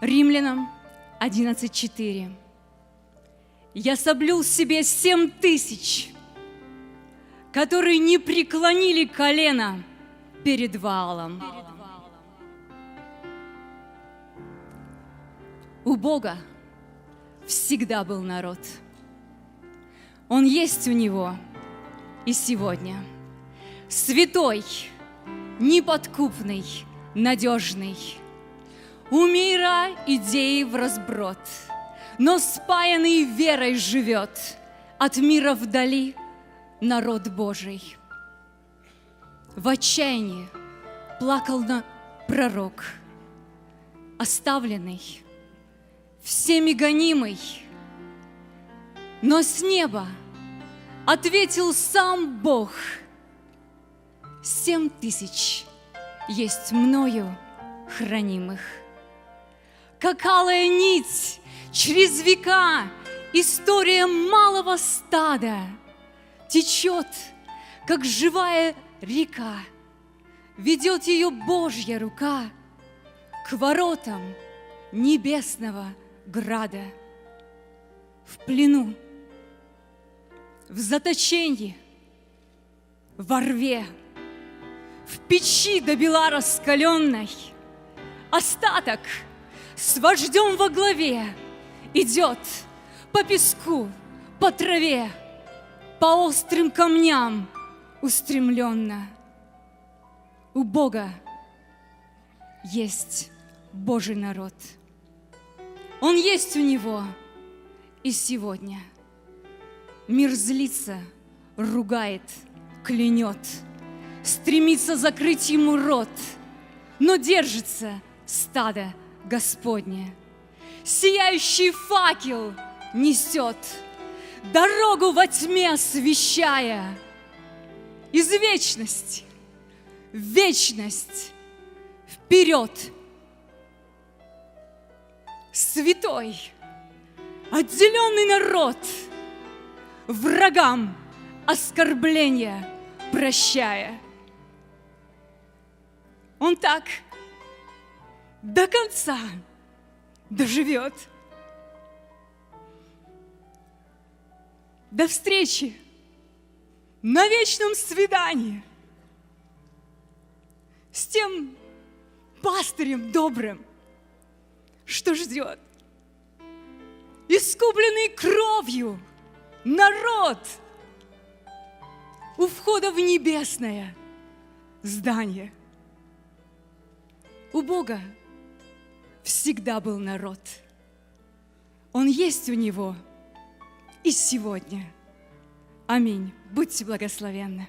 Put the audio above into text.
Римлянам 11.4. Я соблюл себе семь тысяч, которые не преклонили колено перед валом. У Бога всегда был народ. Он есть у Него и сегодня. Святой, неподкупный, надежный. У мира идеи в разброд, но спаянный верой живет от мира вдали народ Божий. В отчаянии плакал на пророк, оставленный, всеми гонимый, но с неба ответил сам Бог. Семь тысяч есть мною хранимых. Как алая нить через века история малого стада течет, как живая река, ведет ее Божья рука к воротам небесного града. В плену, в заточении, во рве, в печи до бела раскаленной, остаток с вождем во главе идет по песку, по траве, по острым камням устремленно. У Бога есть Божий народ. Он есть у Него и сегодня. Мир злится, ругает, клянет, стремится закрыть ему рот, но держится стадо Господне. Сияющий факел несет, дорогу во тьме освещая, из вечности в вечность вперед. Святой, отделенный народ, врагам оскорбления прощая. Он так до конца доживет. До встречи на вечном свидании с тем пастырем добрым, что ждет. Искупленный кровью народ у входа в небесное здание. У Бога всегда был народ. Он есть у Него и сегодня. Аминь. Будьте благословенны.